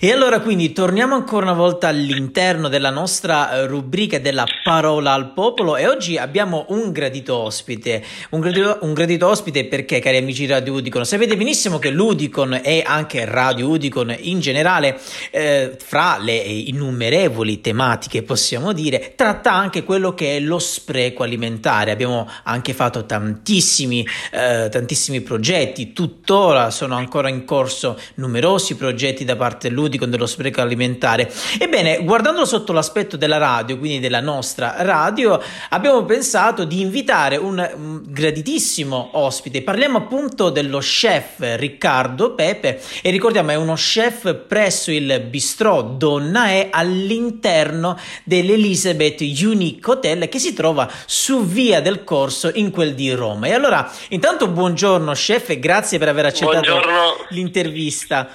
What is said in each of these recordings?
E allora quindi torniamo ancora una volta all'interno della nostra eh, rubrica della parola al popolo e oggi abbiamo un gradito ospite. Un gradito, un gradito ospite perché, cari amici di Radio Udicon, sapete benissimo che l'Udicon e anche Radio Udicon in generale, eh, fra le innumerevoli tematiche possiamo dire, tratta anche quello che è lo spreco alimentare. Abbiamo anche fatto tantissimi, eh, tantissimi progetti, tuttora sono ancora in corso numerosi progetti da parte dell'Udicon dello spreco alimentare. Ebbene, guardandolo sotto l'aspetto della radio, quindi della nostra radio, abbiamo pensato di invitare un, un graditissimo ospite. Parliamo appunto dello chef Riccardo Pepe e ricordiamo è uno chef presso il bistrò Donna E all'interno dell'Elizabeth Unique Hotel che si trova su via del Corso in quel di Roma. E allora, intanto buongiorno chef e grazie per aver accettato buongiorno. l'intervista.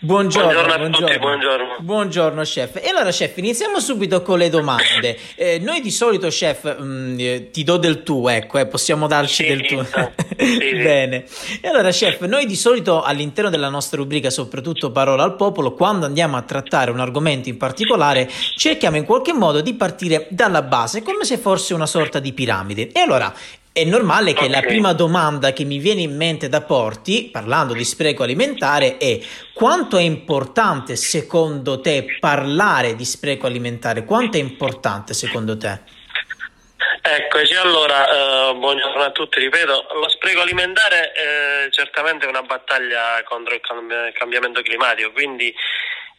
Buongiorno, buongiorno, a buongiorno. tutti, buongiorno. Buongiorno, chef. E allora, chef, iniziamo subito con le domande. Eh, noi di solito, chef, mh, eh, ti do del tu, ecco, eh, possiamo darci Sì, del tu. sì, sì. Bene. E allora, chef, noi di solito all'interno della nostra rubrica, soprattutto Parola al Popolo, quando andiamo a trattare un argomento in particolare, cerchiamo in qualche modo di partire dalla base, come se fosse una sorta di piramide. E allora, è normale che la Ok. prima domanda che mi viene in mente da porti, parlando di spreco alimentare, è quanto è importante secondo te parlare di spreco alimentare? Quanto è importante secondo te? Eccoci, allora, eh, buongiorno a tutti, ripeto, lo spreco alimentare eh, certamente è una battaglia contro il cambi- cambiamento climatico, quindi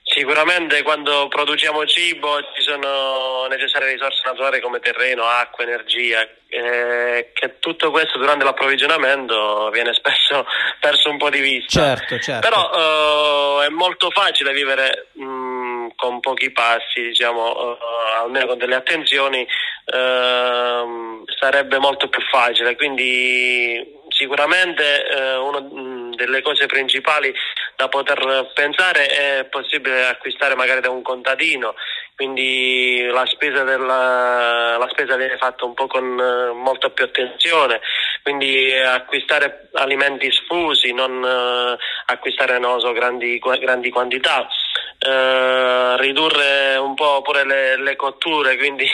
sicuramente quando produciamo cibo ci sono necessarie risorse naturali come terreno, acqua, energia, eh, che tutto questo durante l'approvvigionamento viene spesso perso un po' di vista. Certo, certo. Però eh, è molto facile vivere mh, con pochi passi, diciamo, eh, almeno con delle attenzioni, ehm, sarebbe molto più facile. Quindi sicuramente eh, una mh, delle cose principali da poter pensare è possibile acquistare magari da un contadino. Quindi la spesa, della, la spesa viene fatta un po' con eh, molta più attenzione, quindi acquistare alimenti sfusi, non eh, acquistare lo so, grandi, grandi quantità, eh, ridurre un po' pure le, le cotture, quindi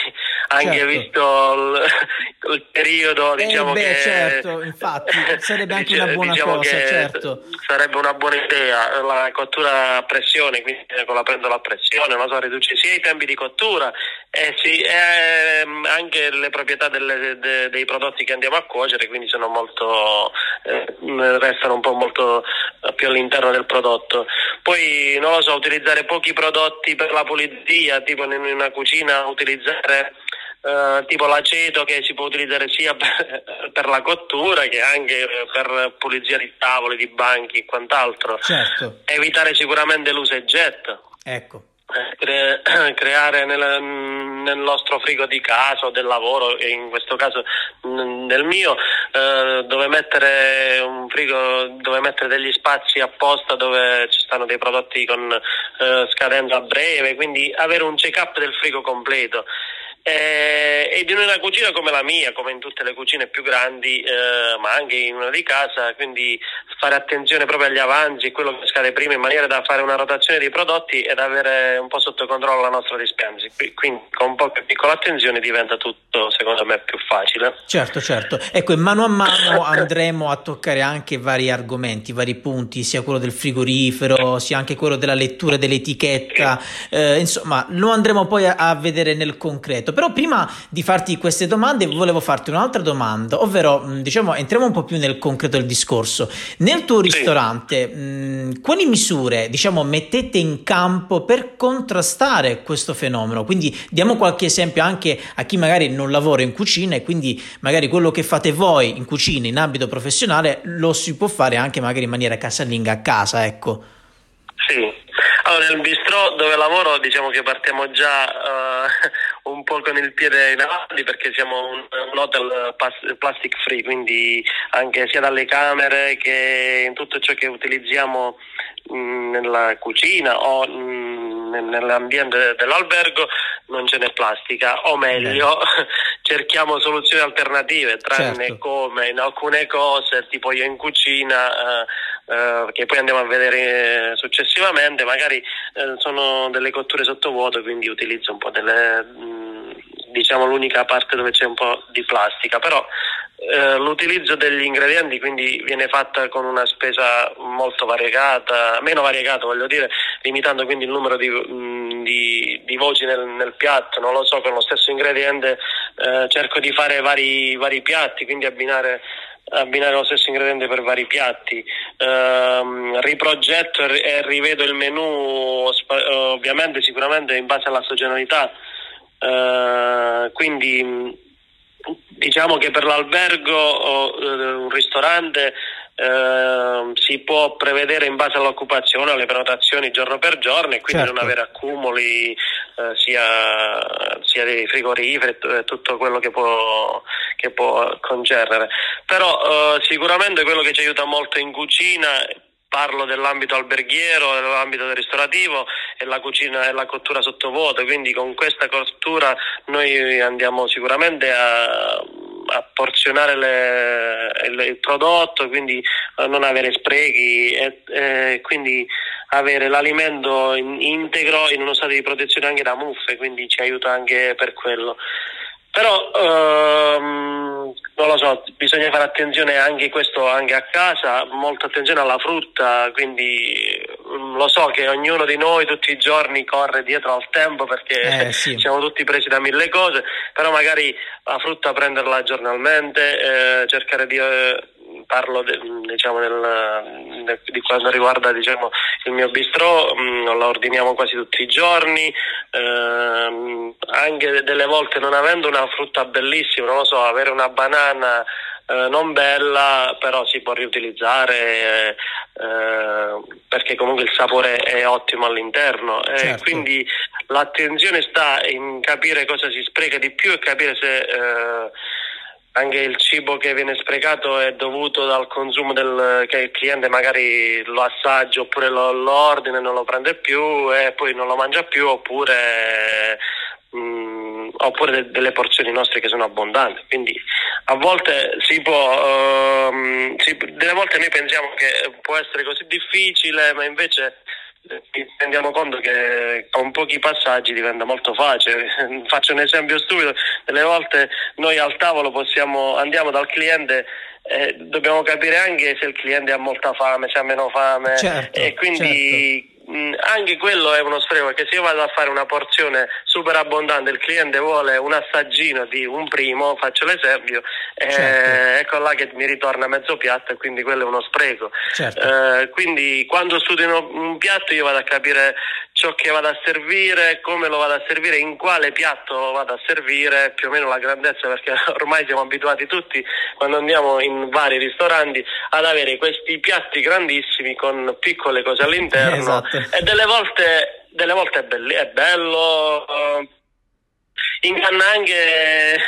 anche Certo. visto il, il periodo diciamo eh beh, che certo, infatti, sarebbe anche una buona diciamo cosa, certo. sarebbe una buona idea la cottura a pressione quindi con la pentola a pressione non so, riduce sia i tempi di cottura e sì, ehm, anche le proprietà delle- de- dei prodotti che andiamo a cuocere quindi sono molto eh, restano un po' molto eh, più all'interno del prodotto poi non lo so utilizzare pochi prodotti per la pulizia tipo in una cucina utilizzare eh, tipo l'aceto che si può utilizzare sia per, per la cottura che anche eh, per pulizia di tavoli, di banchi e quant'altro. Certo, Evitare sicuramente l'uso e getta. ecco. Eh, cre- creare nel, nel nostro frigo di casa o del lavoro, in questo caso nel mio, eh, dove mettere un frigo, dove mettere degli spazi apposta dove ci stanno dei prodotti con eh, scadenza breve, quindi avere un check-up del frigo completo. Eh, ed in una cucina come la mia, come in tutte le cucine più grandi, eh, ma anche in una di casa, quindi fare attenzione proprio agli avanzi, quello che scade prima, in maniera da fare una rotazione dei prodotti ed avere un po' sotto controllo la nostra dispensa. Qui- Quindi con poche piccole attenzioni diventa tutto, secondo me, più facile. Certo, certo. Ecco, e mano a mano andremo a toccare anche vari argomenti, vari punti, sia quello del frigorifero, sia anche quello della lettura dell'etichetta, eh, insomma, lo andremo poi a, a vedere nel concreto. Però prima di farti queste domande volevo farti un'altra domanda, ovvero, mh, diciamo, entriamo un po' più nel concreto del discorso. Nel tuo ristorante, mh, quali misure, diciamo, mettete in campo per contrastare questo fenomeno? Quindi diamo qualche esempio anche a chi magari non lavora in cucina e quindi magari quello che fate voi in cucina in ambito professionale lo si può fare anche magari in maniera casalinga a casa, ecco. Sì, allora nel bistrò dove lavoro diciamo che partiamo già eh, un po' con il piede in avanti perché siamo un, un hotel plastic free, quindi anche sia dalle camere che in tutto ciò che utilizziamo mh, nella cucina o mh, nel- nell'ambiente dell'albergo non ce n'è plastica, o meglio cerchiamo soluzioni alternative, tranne Certo. come in alcune cose, tipo io in cucina, eh, eh, che poi andiamo a vedere successivamente, magari eh, sono delle cotture sottovuoto, quindi utilizzo un po' delle, mh, mm, diciamo l'unica parte dove c'è un po' di plastica, però eh, l'utilizzo degli ingredienti quindi viene fatta con una spesa molto variegata, meno variegata voglio dire, limitando quindi il numero di, mm, di, di voci nel, nel, piatto, non lo so, con lo stesso ingrediente eh, cerco di fare vari, vari piatti, quindi abbinare abbinare lo stesso ingrediente per vari piatti, uh, riprogetto e rivedo il menù ovviamente sicuramente in base alla stagionalità, uh, quindi diciamo che per l'albergo o uh, un ristorante Uh, si può prevedere in base all'occupazione, alle prenotazioni giorno per giorno e quindi certo. non avere accumuli uh, sia, sia, dei frigoriferi e tutto quello che può, che può concernere. Però uh, sicuramente quello che ci aiuta molto in cucina parlo dell'ambito alberghiero, dell'ambito del ristorativo e la cucina e la cottura sottovuoto, quindi con questa cottura noi andiamo sicuramente a a porzionare le, il, il, prodotto, quindi a non avere sprechi e, e quindi avere l'alimento in, integro in uno stato di protezione anche da muffe, quindi ci aiuta anche per quello. Però ehm, non lo so, bisogna fare attenzione anche questo anche a casa, molta attenzione alla frutta, quindi mm, lo so che ognuno di noi tutti i giorni corre dietro al tempo perché eh, sì. siamo tutti presi da mille cose, però magari la frutta prenderla giornalmente, eh, cercare di eh, parlo de, diciamo, del, de, di quanto riguarda diciamo, il mio bistrò, mh, mm, lo ordiniamo quasi tutti i giorni, ehm, anche delle volte non avendo una frutta bellissima, non lo so, avere una banana eh, non bella, però si può riutilizzare eh, eh, perché comunque il sapore è ottimo all'interno. Certo. quindi l'attenzione sta in capire cosa si spreca di più e capire se eh, anche il cibo che viene sprecato è dovuto dal consumo del, che il cliente magari lo assaggia oppure lo, lo ordina e non lo prende più e poi non lo mangia più oppure, mh, mm, oppure de, delle porzioni nostre che sono abbondanti. Quindi a volte si può, uh, si, delle volte noi pensiamo che può essere così difficile, ma invece ci rendiamo conto che con pochi passaggi diventa molto facile. Faccio un esempio stupido, delle volte noi al tavolo possiamo, andiamo dal cliente eh, dobbiamo capire anche se il cliente ha molta fame, se ha meno fame. Certo, e quindi certo Mm, anche quello è uno spreco perché se io vado a fare una porzione super abbondante il cliente vuole un assaggino di un primo faccio l'esempio eh, certo. ecco là che mi ritorna mezzo piatto e quindi quello è uno spreco certo. eh, quindi quando studio un piatto io vado a capire ciò che vado a servire come lo vado a servire in quale piatto vado a servire più o meno la grandezza perché ormai siamo abituati tutti quando andiamo in vari ristoranti ad avere questi piatti grandissimi con piccole cose all'interno. Esatto. E delle volte, delle volte è, belli, è bello, inganna anche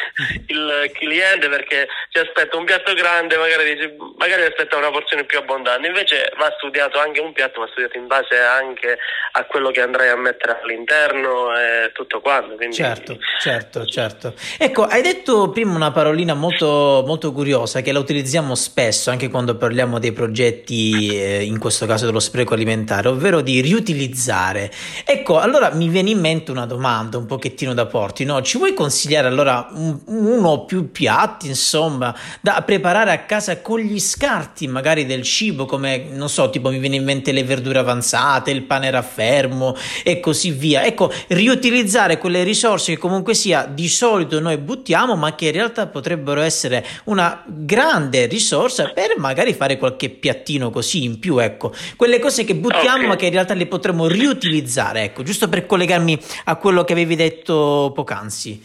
il cliente perché si aspetta un piatto grande, magari, dice, magari aspetta una porzione più abbondante, invece va studiato anche un piatto, va studiato in base anche a quello che andrai a mettere all'interno e tutto quanto. Quindi... Certo, certo, certo. Ecco, hai detto prima una parolina molto, molto curiosa che la utilizziamo spesso anche quando parliamo dei progetti, eh, in questo caso dello spreco alimentare, ovvero di riutilizzare. Ecco, allora mi viene in mente una domanda un pochettino da porti, no? Ci vuoi consigliare allora un, uno o più piatti, insomma, da preparare a casa con gli scarti magari del cibo, come non so, tipo mi viene in mente le verdure avanzate, il pane raffermo e così via. Ecco, riutilizzare quelle risorse che comunque sia di solito noi buttiamo, ma che in realtà potrebbero essere una grande risorsa per magari fare qualche piattino così in più, ecco. Quelle cose che buttiamo okay. ma che in realtà le potremmo riutilizzare, ecco, giusto per collegarmi a quello che avevi detto poc'anzi poc'anzi.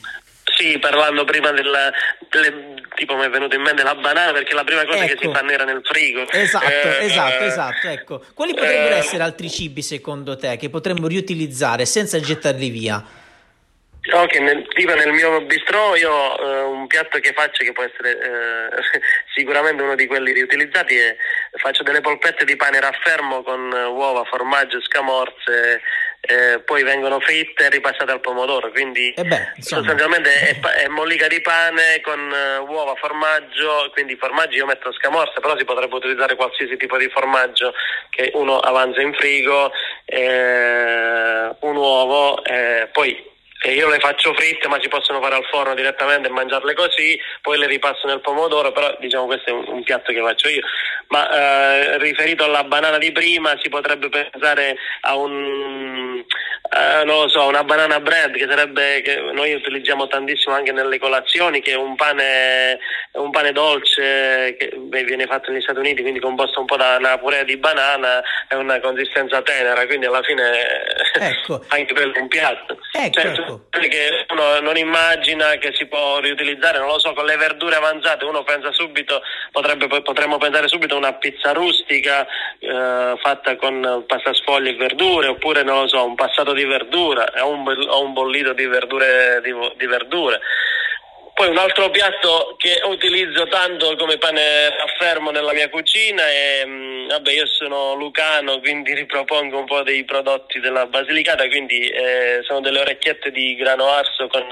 Sì, parlando prima della, delle, tipo mi è venuto in mente la banana perché è la prima cosa ecco. che si ecco. fa nera nel frigo. Esatto, eh, esatto, eh, esatto, ecco. Quali potrebbero eh, essere altri cibi secondo te che potremmo riutilizzare senza gettarli via? Ok, nel, tipo nel mio bistrò io ho uh, un piatto che faccio che può essere uh, sicuramente uno di quelli riutilizzati e faccio delle polpette di pane raffermo con uova, formaggio, scamorze eh, poi vengono fritte e ripassate al pomodoro, quindi eh beh, sostanzialmente è, è, mollica di pane con uh, uova, formaggio, quindi formaggi io metto scamorza, però si potrebbe utilizzare qualsiasi tipo di formaggio che uno avanza in frigo, eh, un uovo, eh, poi io le faccio fritte ma si possono fare al forno direttamente e mangiarle così, poi le ripasso nel pomodoro, però diciamo questo è un, un piatto che faccio io. Ma eh, riferito alla banana di prima si potrebbe pensare a un, eh, non lo so, una banana bread che sarebbe, che noi utilizziamo tantissimo anche nelle colazioni, che è un pane, un pane dolce che beh, viene fatto negli Stati Uniti, quindi composto un po' da una purea di banana e una consistenza tenera, quindi alla fine ecco. anche per un piatto. Ecco, cioè, ecco che uno non immagina che si può riutilizzare, non lo so, con le verdure avanzate uno pensa subito, potrebbe, potremmo pensare subito a una pizza rustica eh, fatta con pasta sfoglia e verdure, oppure non lo so, un passato di verdura o un, un, bollito di verdure. Di, di verdure. Poi un altro piatto che utilizzo tanto come pane a fermo nella mia cucina è, mm, vabbè io sono lucano quindi ripropongo un po' dei prodotti della Basilicata, quindi eh, sono delle orecchiette di grano arso con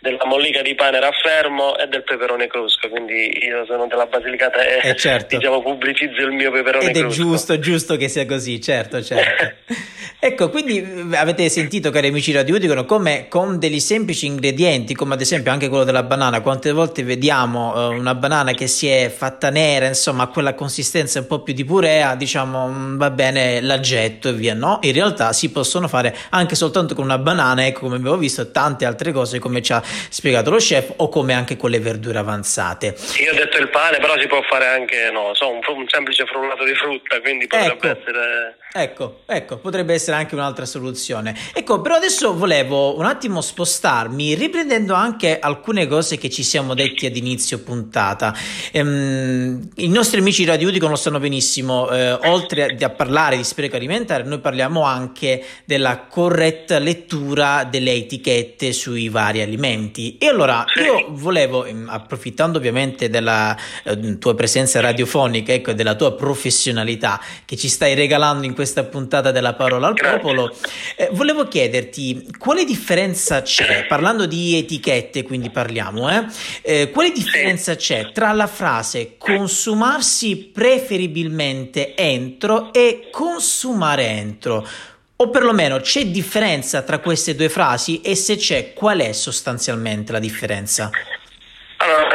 della mollica di pane raffermo e del peperone crusco, quindi io sono della Basilicata e eh certo. diciamo pubblicizzo il mio peperone Ed crusco. Ed è giusto, giusto che sia così, certo, certo. ecco, quindi eh, avete sentito cari amici Radio dicono come con degli semplici ingredienti, come ad esempio anche quello della banana, banana, quante volte vediamo uh, una banana che si è fatta nera, insomma, quella consistenza un po' più di purea, diciamo mm, va bene, la getto e via. No, in realtà si possono fare anche soltanto con una banana, ecco come abbiamo visto, tante altre cose come ci ha spiegato lo chef o come anche con le verdure avanzate. Io ho detto il pane, però si può fare anche, no, so, un, un semplice frullato di frutta, quindi potrebbe ecco. essere Ecco, ecco, potrebbe essere anche un'altra soluzione. Ecco, però adesso volevo un attimo spostarmi, riprendendo anche alcune cose che ci siamo detti ad inizio puntata. Ehm, I nostri amici Radio lo sanno benissimo, eh, oltre a parlare di spreco alimentare, noi parliamo anche della corretta lettura delle etichette sui vari alimenti. E allora io volevo, ehm, approfittando ovviamente della eh, tua presenza radiofonica, ecco, della tua professionalità che ci stai regalando in questa puntata della parola al popolo. Eh, volevo chiederti quale differenza c'è, parlando di etichette, quindi parliamo, eh, eh, quale differenza c'è tra la frase consumarsi preferibilmente entro e consumare entro? O perlomeno c'è differenza tra queste due frasi e se c'è, qual è sostanzialmente la differenza?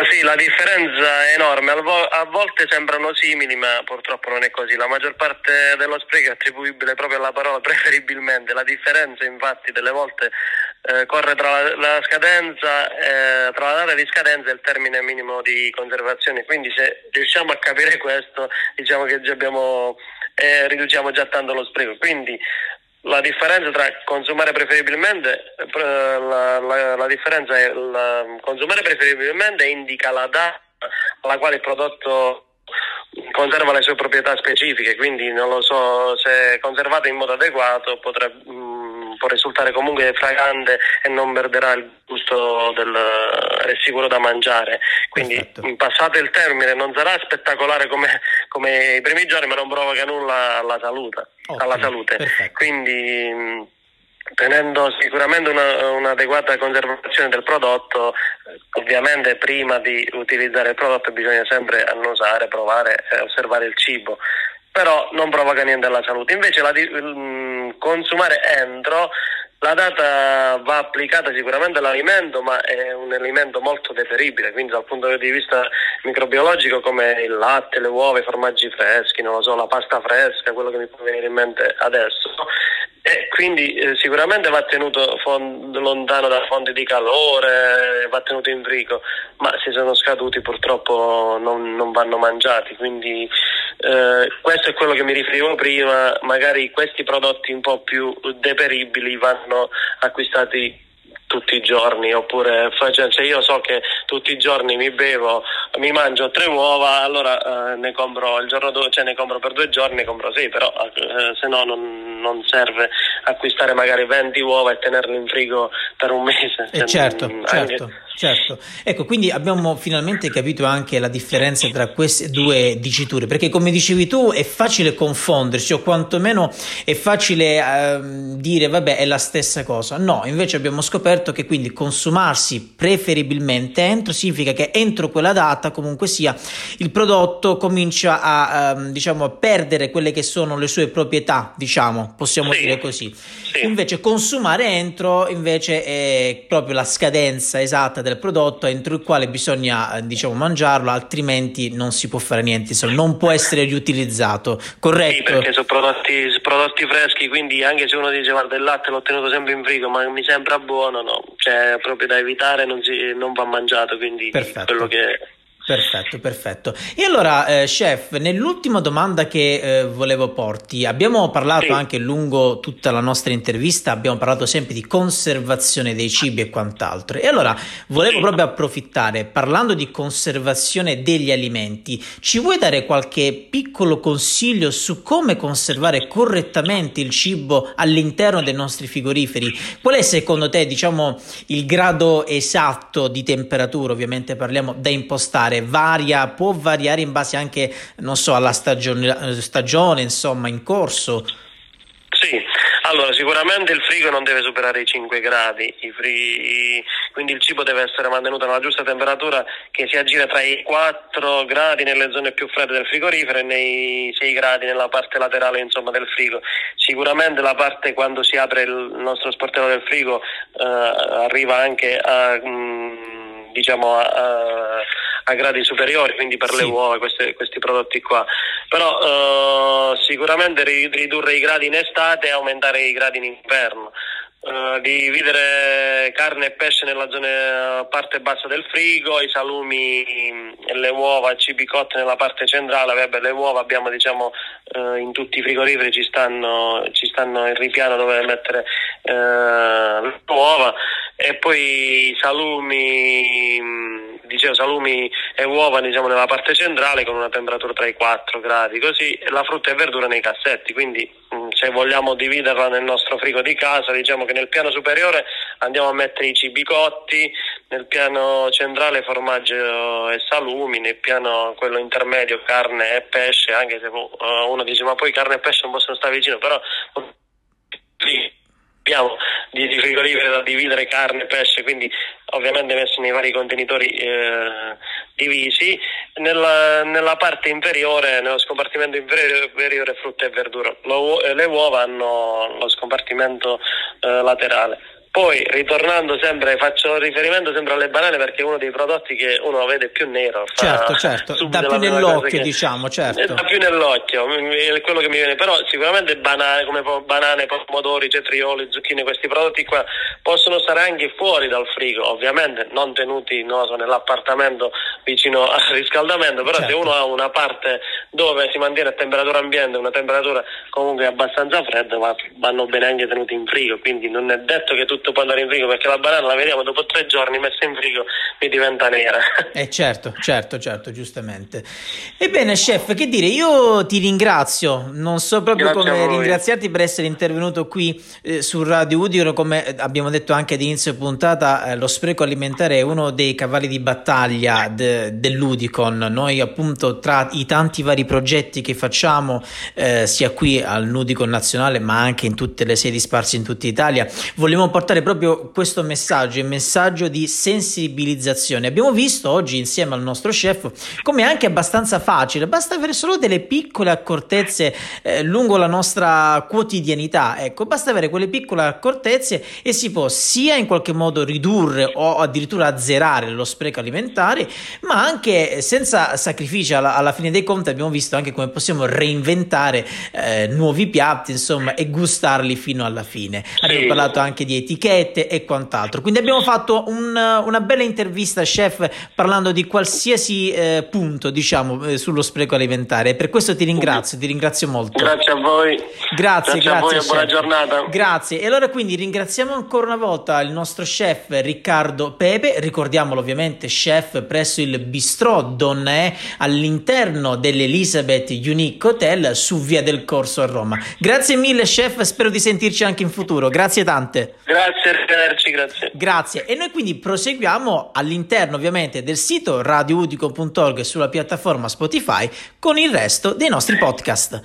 Sì, la differenza è enorme, a volte sembrano simili, ma purtroppo non è così. La maggior parte dello spreco è attribuibile proprio alla parola preferibilmente. La differenza, infatti, delle volte eh, corre tra la, la scadenza, eh, tra la data di scadenza e il termine minimo di conservazione. Quindi, se riusciamo a capire questo, diciamo che già abbiamo, eh, riduciamo già tanto lo spreco. Quindi, la differenza tra consumare preferibilmente, la, la, la differenza è la, consumare preferibilmente indica la data alla quale il prodotto conserva le sue proprietà specifiche, quindi non lo so, se conservato in modo adeguato potrebbe, mm, può risultare comunque fragante e non perderà il gusto del, è sicuro da mangiare. Quindi Perfetto. passato il termine non sarà spettacolare come, come, i primi giorni, ma non provoca nulla alla salute. Ottimo. Alla salute. Quindi tenendo sicuramente una, un'adeguata conservazione del prodotto, ovviamente prima di utilizzare il prodotto bisogna sempre annusare, provare e osservare il cibo però non provoca niente alla salute. Invece la di, consumare entro la data va applicata sicuramente all'alimento, ma è un alimento molto deperibile, quindi dal punto di vista microbiologico come il latte, le uova, i formaggi freschi, so, la pasta fresca, quello che mi può venire in mente adesso. E quindi eh, sicuramente va tenuto fond- lontano da fonti di calore, va tenuto in frigo, ma se sono scaduti purtroppo non, non vanno mangiati, quindi eh, questo è quello che mi riferivo prima, magari questi prodotti un po' più deperibili vanno acquistati tutti i giorni oppure cioè, se io so che tutti i giorni mi bevo mi mangio tre uova allora eh, ne compro il giorno dopo cioè ne compro per due giorni ne compro sei però eh, se no non, non, serve acquistare magari 20 uova e tenerle in frigo per un mese. Eh certo, certo. Certo, ecco, quindi abbiamo finalmente capito anche la differenza tra queste due diciture, perché come dicevi tu è facile confondersi o quantomeno è facile eh, dire vabbè è la stessa cosa. No, invece abbiamo scoperto che quindi consumarsi preferibilmente entro significa che entro quella data comunque sia il prodotto comincia a eh, diciamo a perdere quelle che sono le sue proprietà, diciamo, possiamo sì. dire così. Sì. Invece consumare entro invece è proprio la scadenza esatta del prodotto entro il quale bisogna eh, diciamo mangiarlo altrimenti non si può fare niente insomma, non può essere riutilizzato corretto? Sì perché sono prodotti, prodotti, freschi quindi anche se uno dice guarda il latte l'ho tenuto sempre in frigo ma mi sembra buono no cioè proprio da evitare non, si, non va mangiato quindi Perfetto. quello che Perfetto, perfetto. E allora, eh, chef, nell'ultima domanda che eh, volevo porti, abbiamo parlato sì. anche lungo tutta la nostra intervista, abbiamo parlato sempre di conservazione dei cibi e quant'altro. E allora volevo sì. proprio approfittare, parlando di conservazione degli alimenti, ci vuoi dare qualche piccolo consiglio su come conservare correttamente il cibo all'interno dei nostri frigoriferi? Qual è secondo te, diciamo, il grado esatto di temperatura, ovviamente parliamo da impostare? Variare, varia, può variare in base anche, non so, alla stagione, stagione insomma, in corso. Sì, allora sicuramente il frigo non deve superare i 5 gradi, i frighi, quindi il cibo deve essere mantenuto alla giusta temperatura che si aggira tra i 4 gradi nelle zone più fredde del frigorifero e nei 6 gradi nella parte laterale insomma, del frigo. Sicuramente la parte quando si apre il nostro sportello del frigo eh, arriva anche a... Mh, diciamo, a, a, gradi superiori, quindi per sì. le uova, queste, questi prodotti qua. Però uh, sicuramente ridurre i gradi in estate e aumentare i gradi in inverno. Uh, dividere carne e pesce nella zona parte bassa del frigo, i salumi e le uova, cibi cotti nella parte centrale, vabbè, le uova abbiamo diciamo uh, in tutti i frigoriferi ci stanno, ci stanno il ripiano dove mettere uh, le uova e poi salumi, dicevo salumi e uova diciamo nella parte centrale con una temperatura tra i 4 gradi, così la frutta e verdura nei cassetti, quindi se vogliamo dividerla nel nostro frigo di casa, diciamo che nel piano superiore andiamo a mettere i cibi cotti, nel piano centrale formaggio e salumi, nel piano quello intermedio carne e pesce, anche se uno dice ma poi carne e pesce non possono stare vicino, però abbiamo di, di frigoriferi da dividere carne, e pesce, quindi ovviamente messi nei vari contenitori eh, divisi. Nella, nella, parte inferiore, nello scompartimento inferiore, frutta e verdura. Lo, le uova hanno lo scompartimento eh, laterale. Poi, ritornando sempre, faccio riferimento sempre alle banane perché è uno dei prodotti che uno vede più nero. Certo, certo, dà più nell'occhio, diciamo, certo. Dà più nell'occhio, è quello che mi viene. Però sicuramente banane, come banane, pomodori, cetrioli, zucchine, questi prodotti qua possono stare anche fuori dal frigo, ovviamente non tenuti no, nell'appartamento vicino al riscaldamento, però certo. se uno ha una parte dove si mantiene a temperatura ambiente, una temperatura comunque abbastanza fredda, vanno bene anche tenuti in frigo, quindi non è detto che tutto tutto può andare in frigo perché la banana la vediamo dopo tre giorni messa in frigo mi diventa nera. Eh certo, certo, certo, giustamente. Ebbene chef, che dire, io ti ringrazio, non so proprio Grazie come ringraziarti per essere intervenuto qui eh, su Radio Udiro, come abbiamo detto anche ad inizio puntata, eh, lo spreco alimentare è uno dei cavalli di battaglia de, dell'Udicon, noi appunto tra i tanti vari progetti che facciamo eh, sia qui al Nudicon nazionale ma anche in tutte le sedi sparse in tutta Italia, vogliamo portare proprio questo messaggio, il messaggio di sensibilizzazione. Abbiamo visto oggi insieme al nostro chef come è anche abbastanza facile, basta avere solo delle piccole accortezze eh, lungo la nostra quotidianità, ecco, basta avere quelle piccole accortezze e si può sia in qualche modo ridurre o addirittura azzerare lo spreco alimentare, ma anche senza sacrifici alla, alla fine dei conti abbiamo visto anche come possiamo reinventare eh, nuovi piatti, insomma, e gustarli fino alla fine. Abbiamo parlato anche di etichette e quant'altro. Quindi abbiamo fatto un, una bella intervista, chef, parlando di qualsiasi eh, punto, diciamo, eh, sullo spreco alimentare. E per questo ti ringrazio, ti ringrazio molto. Grazie a voi. Grazie, grazie, grazie a voi e buona giornata. Grazie. E allora quindi ringraziamo ancora una volta il nostro chef Riccardo Pepe, ricordiamolo ovviamente, chef presso il Bistrò Donne all'interno dell'Elizabeth Unique Hotel su Via del Corso a Roma. Grazie mille chef, spero di sentirci anche in futuro. Grazie tante. Grazie, arrivederci, grazie. Grazie. E noi quindi proseguiamo all'interno ovviamente del sito radioudico.org sulla piattaforma Spotify con il resto dei nostri podcast.